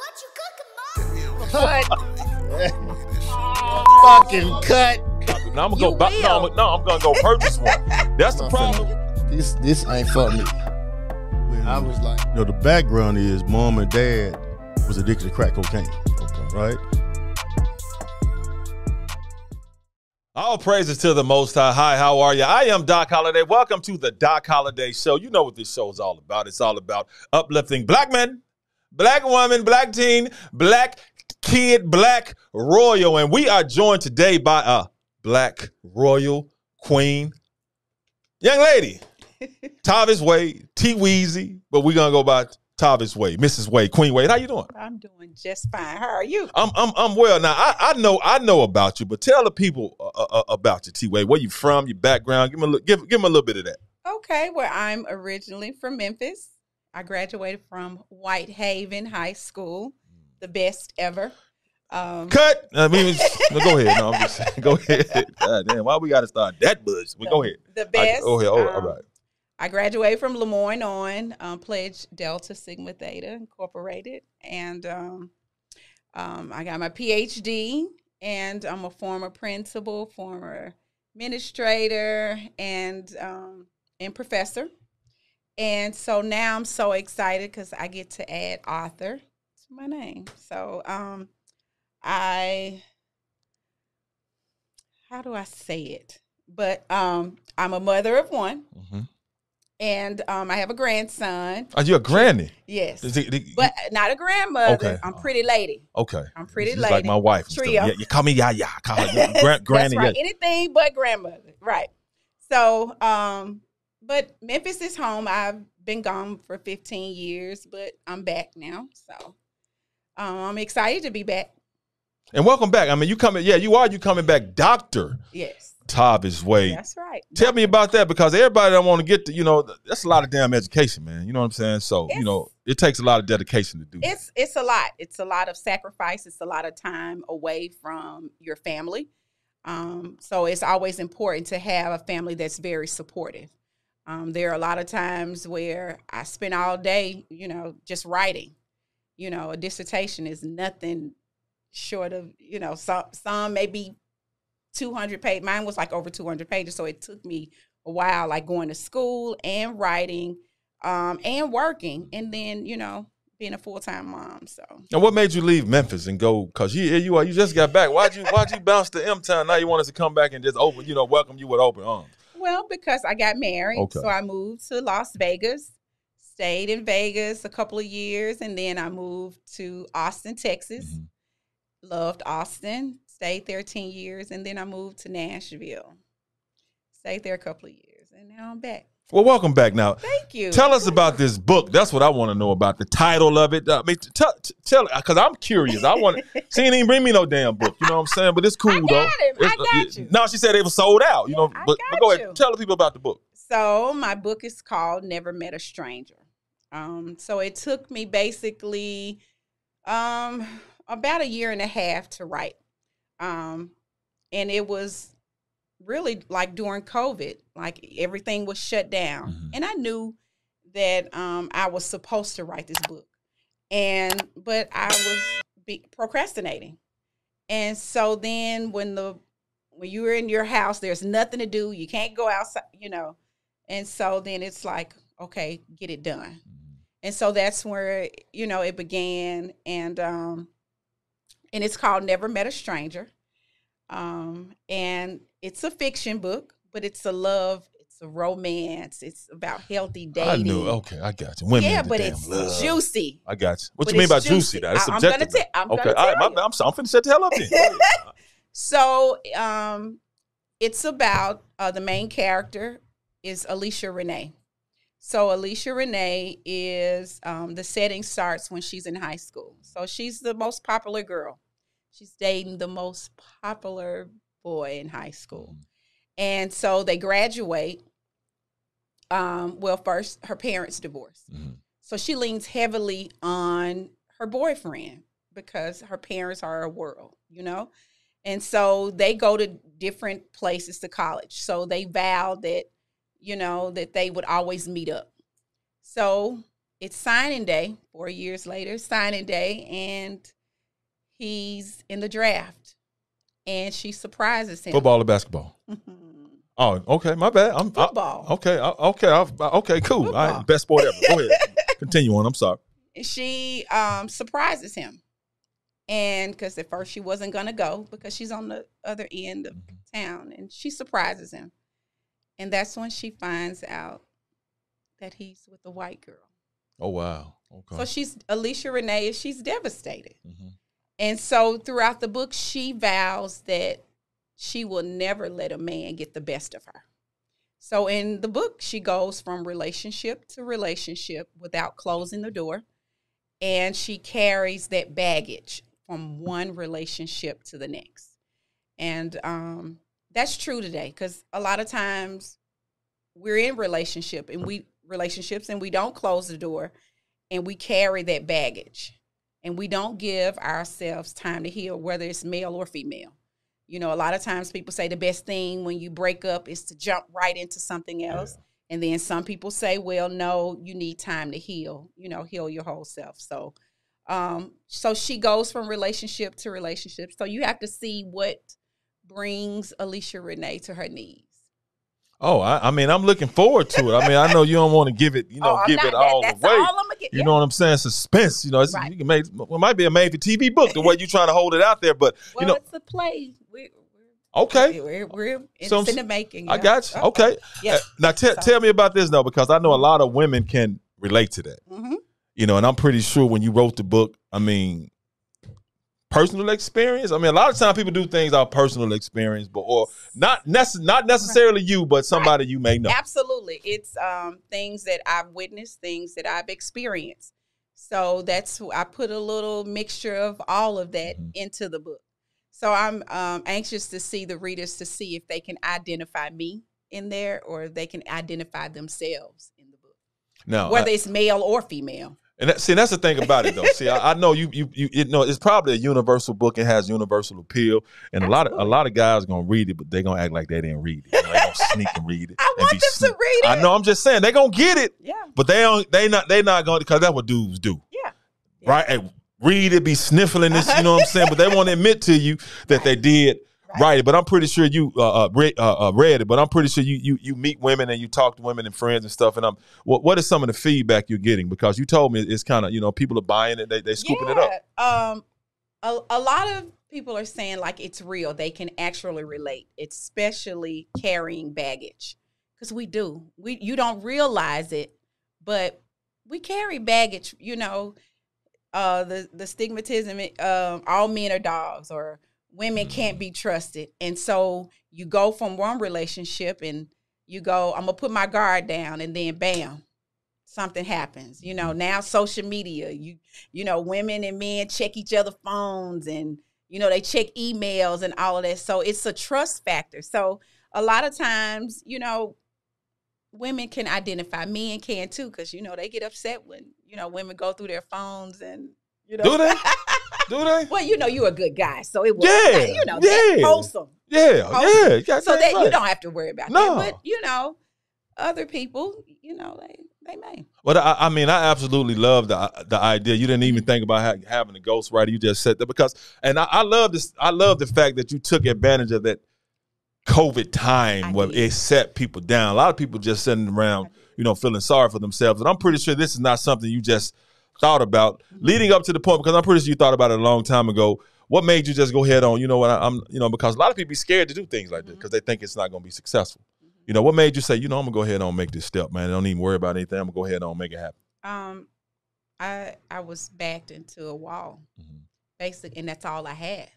What you cooking, Mom? Cut. Fucking cut. Now I'm gonna go. Buy, no, will. I'm, no, I'm gonna go purchase one. That's the problem. This this ain't for me. I was like, You know, the background is mom and dad was addicted to crack cocaine, okay. right? All praises to the Most High. Hi, how are you? I am Doc Holiday. Welcome to the Doc Holiday Show. You know what this show is all about. It's all about uplifting black men, black woman, black teen, black kid, black royal. And we are joined today by a black royal queen, young lady, Tavis Wade, T Weezy, but we're gonna go by Tavis Wade, Mrs. Wade, Queen Wade. How you doing? I'm doing just fine. How are you? I'm I'm I'm well now. I, I know I know about you, but tell the people uh, uh, about you, T Way. Where you from? Your background? Give me a give give them a little bit of that. Okay, well, I'm originally from Memphis. I graduated from Whitehaven High School, the best ever. Um, Cut. I mean, no, go ahead. No, I'm just saying. Go ahead. God damn, why we got to start that buzz? Well, go ahead. The I- best. go ahead. Oh, all um, right. I graduated from Lemoyne on um, Pledge Delta Sigma Theta Incorporated, and um, um, I got my PhD. And I'm a former principal, former administrator, and um, and professor. And so now I'm so excited because I get to add author to my name. So um, I, how do I say it? But um, I'm a mother of one Mhm. and um, I have a grandson. Are you a granny? Yes, Is it- it- but not a grandmother. Okay. I'm pretty lady. okay. I'm pretty Just lady. like my wife. Trio. Yeah, you call me Yaya. Call her gran- granny. That's right. yeah. Anything but grandmother. Right. So, um, but Memphis is home. I've been gone for 15 years, but I'm back now. So, um, I'm excited to be back. And welcome back. I mean, you coming? Yeah, you are. You coming back, Doctor Yes, Tavis Wade. that's right. Tell me about that because everybody don't want to get to, you know, that's a lot of damn education, man. You know what I'm saying? So, you know, it takes a lot of dedication to do that. It's it's a lot. It's a lot of sacrifice. It's a lot of time away from your family. Um, so it's always important to have a family that's very supportive. Um, there are a lot of times where I spend all day, you know, just writing. You know, a dissertation is nothing short of, you know, some some maybe 200 page. Mine was like over 200 pages, so it took me a while, like going to school and writing, um, and working, and then you know being a full time mom. So Now, what made you leave Memphis and go? Because you, you are, you just got back. Why'd you, why'd you bounce to M Town? Now you want us to come back and just open, you know, welcome you with open arms. Well, because I got married. Okay. So I moved to Las Vegas, stayed in Vegas a couple of years, and then I moved to Austin, Texas. Mhm. Loved Austin, stayed there 10 years, and then I moved to Nashville. Stayed there a couple of years, and now I'm back. Well, welcome back. Now, Thank you. tell us about this book. That's what I want to know about the title of it. I mean, tell, tell, because I'm curious. I want. she ain't even bring me no damn book. You know what I'm saying? But it's cool I got though. it. I It's- uh, got you. No, she said it was sold out. You Yeah, know, I but, but go ahead. you. Tell the people about the book. So my book is called Never Met a Stranger. Um, so it took me basically um, about a year and a half to write. Um, and it was really like during COVID, like everything was shut down. Mhm. And I knew that um, I was supposed to write this book. And but I was be- procrastinating. And so then when the when you're in your house, there's nothing to do. You can't go outside, you know. And so then it's like, okay, get it done. And so that's where, you know, it began. And um and it's called Never Met a Stranger. Um, and it's a fiction book, but it's a love, it's a romance, it's about healthy dating. I knew. Okay, I got you. Women, yeah, but it's love. juicy. I got you. What But you mean by it's juicy? Now? It's I- I'm gonna subjective. tell- I'm okay, gonna tell you. I'm, sorry, I'm finna shut the hell up then. So um it's about uh, the main character is Alicia Renee. So Alicia Renee is um, the setting starts when she's in high school. So she's the most popular girl. She's dating the most popular boy in high school. And so they graduate. Um, well, first her parents divorce. Mhm. So she leans heavily on her boyfriend because her parents are a world, you know? And so they go to different places to college. So they vow that, you know, that they would always meet up. So it's signing day. Four years later, signing day, and he's in the draft, and she surprises him. Football or basketball? Oh, okay. My bad. I'm I- Football. okay. I, okay. I, okay. Cool. All right, best sport ever. Go ahead. Continue on. I'm sorry. she um surprises him and because at first she wasn't gonna go because she's on the other end of town and she surprises him and that's when she finds out that he's with a white girl Oh wow. Okay. so she's alicia renee she's devastated Mhm. And so throughout the book she vows that she will never let a man get the best of her. So in the book she goes from relationship to relationship without closing the door. And she carries that baggage from one relationship to the next. And um, that's true today because a lot of times we're in relationship and we relationships and we don't close the door and we carry that baggage and we don't give ourselves time to heal whether it's male or female. You know a lot of times people say the best thing when you break up is to jump right into something else. And then some people say well no you need time to heal you know heal your whole self. So um so she goes from relationship to relationship. So you have to see what brings alicia renee to her knees. Oh, I, I mean, I'm looking forward to it. I mean, I know you don't want to give it, you know, Oh, give not- it that- all that's away. all I'm You yeah. know what I'm saying? Suspense. You know, it's, Right. you can make it might be a made for TV book the way you're trying to hold it out there. But well you know, it's a play we're, okay, we're, we're So I'm it's in the making I yeah. got you. Okay, yeah Uh, now te- So- tell me about this though, because I know a lot of women can relate to that. hmm You know, and I'm pretty sure when you wrote the book, I mean, personal experience. I mean, a lot of times people do things out of personal experience, but or not nece- not necessarily you, but somebody you may know. Absolutely. It's um, things that I've witnessed, things that I've experienced. So that's I put a little mixture of all of that Mhm. into the book. So I'm um, anxious to see the readers to see if they can identify me in there or they can identify themselves in the book, Now, whether I- it's male or female. And that, see, that's the thing about it, though. See, I, I know you, you, you, you know, it's probably a universal book. It has universal appeal, and a lot of a lot of guys gonna read it, but they gonna act like they didn't read it. You know, they gonna sneak and read it. I want them to read it. I know. I'm just saying they gonna get it, Yeah, but they don't. They not. They not gonna because that's what dudes do, yeah. Yeah. right? Hey, read it, be sniffling this. You know what I'm saying? But they won't admit to you that they did Right. But I'm pretty sure you uh, uh, read, uh, uh, read it. But I'm pretty sure you you you meet women and you talk to women and friends and stuff. And I'm what what is some of the feedback you're getting? Because you told me it's kind of you know people are buying it, they they scooping it up. Um, a, a lot of people are saying like it's real. They can actually relate, especially carrying baggage, because we do. We you don't realize it, but we carry baggage. You know, uh, the the stigmatism. Um, all men are dogs, or women mm-hmm. can't be trusted, and so you go from one relationship and you go, I'm gonna put my guard down, and then bam, something happens. You know, mm-hmm. now social media, you you know, women and men check each other phones and you know, they check emails and all of that. So it's a trust factor. So a lot of times, you know, women can identify, men can too, because you know, they get upset when, you know, women go through their phones and you know Do they? Do they? well, you know, you're a good guy, so it was Yeah, you know, yeah. wholesome. Yeah, Oh, yeah. you So that that you don't have to worry about No. that. But you know, other people, you know, they they may. But I, I mean, I absolutely love the the idea. You didn't even mm-hmm. think about ha- having a ghostwriter. You just said that because, and I, I love this. I love the fact that you took advantage of that COVID time I where did. it set people down. A lot of people just sitting around, you know, feeling sorry for themselves. And I'm pretty sure this is not something you just thought about Mm-hmm. leading up to the point because I'm pretty sure you thought about it a long time ago. What made you just go head on? You know what? I, I'm, you know, because a lot of people be scared to do things like this because they think it's not going to be successful. You know, what made you say, you know, I'm gonna go ahead and make this step, man. I don't even worry about anything. I'm gonna go ahead and make it happen. Um, I I was backed into a wall, Mhm. basic, and that's all I had.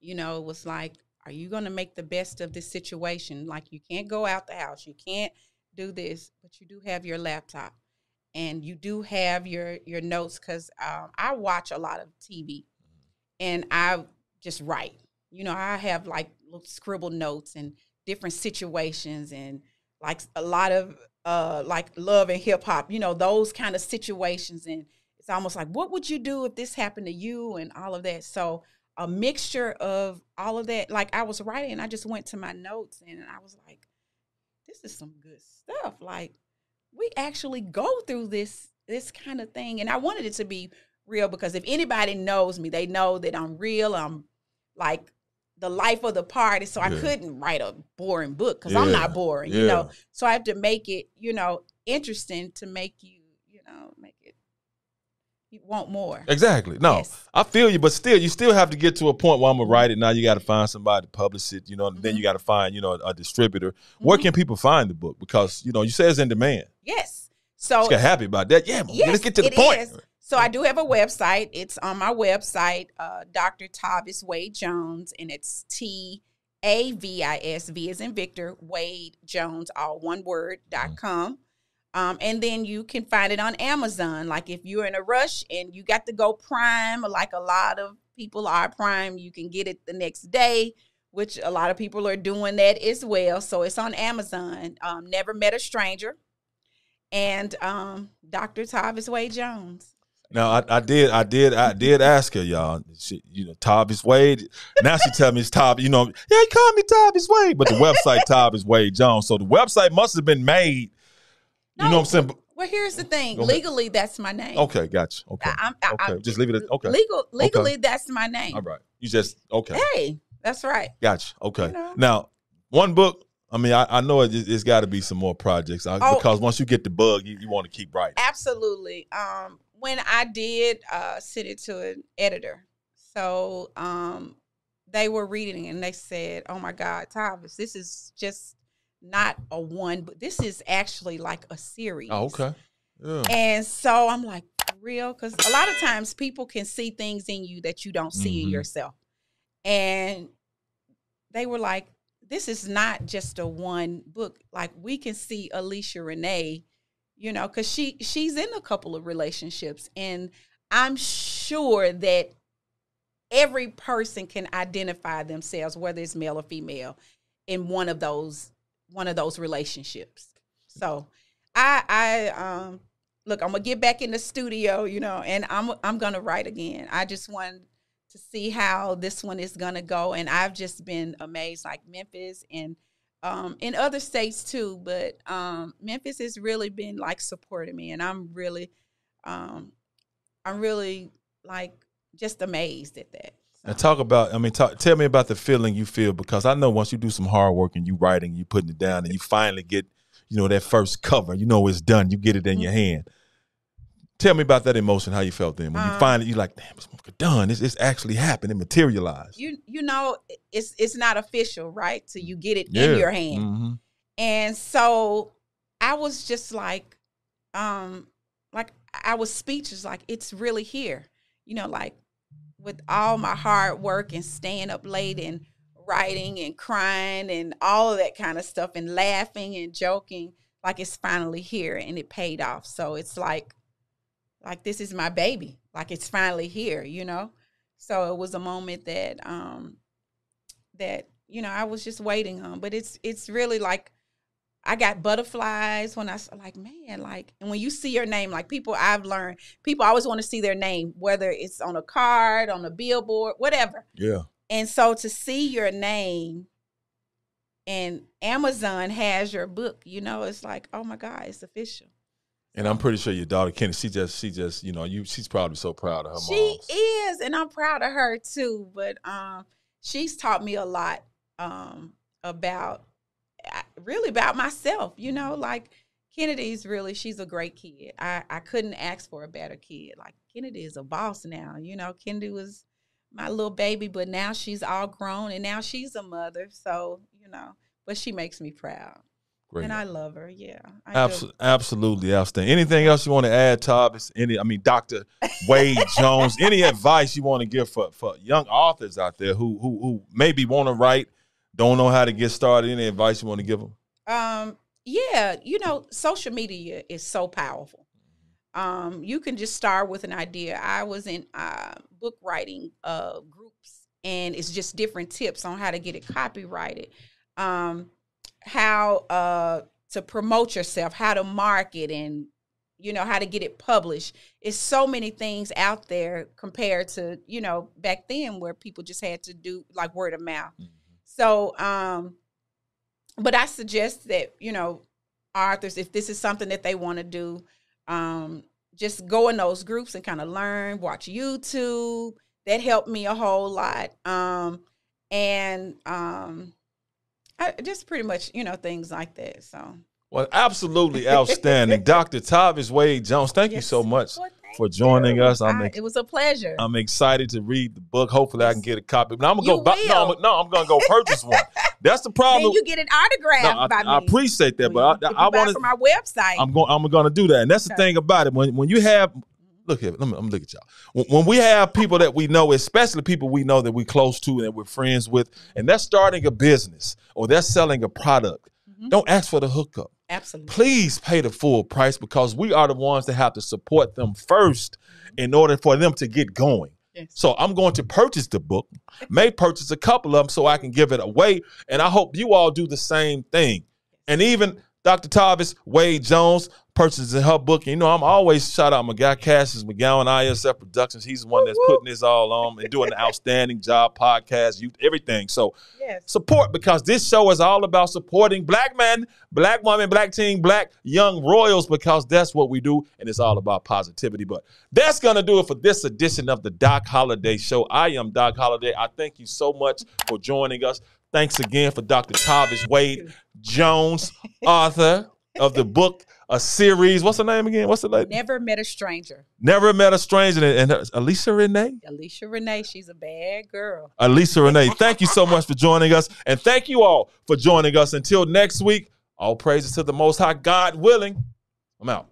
You know, it was like, are you going to make the best of this situation? Like, you can't go out the house, you can't do this, but you do have your laptop, and you do have your your notes. Because um, I watch a lot of TV, and I just write. You know, I have like scribble notes and different situations and like a lot of uh like love and hip hop, you know, those kind of situations and it's almost like what would you do if this happened to you and all of that. So a mixture of all of that. Like I was writing I just went to my notes and I was like this is some good stuff. Like we actually go through this this kind of thing, and I wanted it to be real because if anybody knows me, they know that I'm real. I'm like the life of the party, so I Yeah. couldn't write a boring book because I'm not boring, you know. So I have to make it, you know, interesting to make you, you know, you want more. Exactly. No, Yes. I feel you, but still, you still have to get to a point where I'm gonna write it. Now you got to find somebody to publish it. You know, and then you got to find, you know, a distributor. Where Mhm. can people find the book? Because you know, you say it's in demand. Yes. So Just get happy about that. Yeah, Yes, let's get to the point. is. So I do have a website. It's on my website, uh, Dr. Tavis Wade Jones, and it's T A V I S V is in Victor Wade Jones, all one word dot com. Um, and then you can find it on Amazon. Like if you're in a rush and you got to go Prime, like a lot of people are Prime, you can get it the next day, which a lot of people are doing that as well. So it's on Amazon. Um, Never Met a Stranger, and um, Dr. Tavis Wade Jones. Now I, I did, I did, I did ask her, y'all. She, you know, Tavis Wade. Now she tell me it's Tavis. You know, yeah, he called me Tavis Wade, but the website Tavis Wade Jones. So the website must have been made. You know what I'm saying? Well, here's the thing. Legally, that's my name. Okay, gotcha. Okay, I, I'm, okay. I'm- Just leave it. At, okay, Legal, legally, that's my name. all right. You just okay. Hey, that's right. Gotcha. Okay. You know? Now, one book. I mean, I, I know it, it's got to be some more projects I, Oh. because once you get the bug, you, you want to keep writing. Absolutely. Um, when I did uh, send it to an editor, so um, they were reading it and they said, "Oh my God, Tavis, this is just not a one, but this is actually like a series." Oh, okay. Yeah. And so I'm like, real? Because a lot of times people can see things in you that you don't see in Mhm. yourself. And they were like, this is not just a one book. Like we can see Alicia Renee, you know, because she she's in a couple of relationships. And I'm sure that every person can identify themselves, whether it's male or female, in one of those one of those relationships. So I I um look, I'm gonna get back in the studio, you know, and I'm I'm gonna write again. I just want to see how this one is gonna go, and I've just been amazed, like Memphis and um in other states too, but um Memphis has really been like supporting me, and I'm really um I'm really like just amazed at that. And talk about, I mean, talk, tell me about the feeling you feel because I know once you do some hard work and you writing, you putting it down, and you finally get, you know, that first cover, you know it's done, you get it in your hand. Tell me about that emotion, how you felt then when you Um, finally, you're like, damn, it's done. It's, it's actually happened. It materialized. you you know it's it's not official, right? So you get it Yeah. in your hand. Mhm. And so I was just like, um, like I was speechless, like it's really here. You know, like with all my hard work and staying up late and writing and crying and all of that kind of stuff and laughing and joking, like it's finally here and it paid off. So it's like like this is my baby. Like it's finally here, you know? So it was a moment that um that, you know, I was just waiting on. But it's it's really like I got butterflies when I like, man, like, and when you see your name, like people I've learned, people always want to see their name, whether it's on a card, on a billboard, whatever. Yeah. And so to see your name and Amazon has your book, you know, it's like, oh my God, it's official. And I'm pretty sure your daughter Kenny, she just, she just, you know, you, she's probably so proud of her She moms. is, and I'm proud of her too. But um, she's taught me a lot um about really about myself. You know, like Kennedy's really she's a great kid. I I couldn't ask for a better kid. Like Kennedy is a boss now. You know, Kennedy was my little baby, but now she's all grown and now she's a mother. So you know, but she makes me proud, Great. and I love her. Yeah, Absolutely, absolutely outstanding. Anything else you want to add, Thomas? Any, I mean, Doctor Wade Jones. Any advice you want to give for for young authors out there who who who maybe want to write, don't know how to get started? Any advice you want to give them? Um, yeah, you know, social media is so powerful. Um, you can just start with an idea. I was in uh, book writing uh, groups, and it's just different tips on how to get it copyrighted, um, how uh, to promote yourself, how to market, and you know how to get it published. It's so many things out there compared to you know back then where people just had to do like word of mouth. So, um, but I suggest that you know authors, if this is something that they want to do, um, just go in those groups and kind of learn, watch YouTube. That helped me a whole lot. Um, and um, I just pretty much, you know, things like that. So Well, absolutely outstanding. Dr. Tavis Wade Jones, thank you so much Well, for joining you. us. I'm I- it was a pleasure. I'm excited to read the book. Hopefully, I can get a copy. But I'm gonna You go. Buy, no. I'm, no, I'm gonna go purchase one. That's the problem. then you get an autograph No, I, by me. I appreciate that, but If I, I want from our website. I'm going. I'm going to do that, and that's the thing about it. When when you have, look here, let me, let me look at y'all. When, when we have people that we know, especially people we know that we're close to and that we're friends with, and they're starting a business or they're selling a product, Mhm. don't ask for the hookup. Absolutely. Please pay the full price because we are the ones that have to support them first in order for them to get going. Yes. So I'm going to purchase the book, may purchase a couple of them so I can give it away. And I hope you all do the same thing. And even Dr. Tavis Wade Jones purchasing her book. You know, I'm always shout out my guy Cassius McGowan, ISF Productions. He's the one that's putting this all on and doing an outstanding job, podcast, youth, everything. So Yes. support because this show is all about supporting black men, black women, black teen, black young royals because that's what we do and it's all about positivity. But that's going to do it for this edition of the Doc Holiday Show. I am Doc Holiday. I thank you so much for joining us. Thanks again for Dr. Tavis Wade Jones, author of the book, a series. What's the name again? What's the name? Never met a stranger. Never Met a Stranger. And, and Alicia Renee? Alicia Renee, she's a bad girl. Alicia Renee, thank you so much for joining us. And thank you all for joining us. Until next week, all praises to the Most High, God willing. I'm out.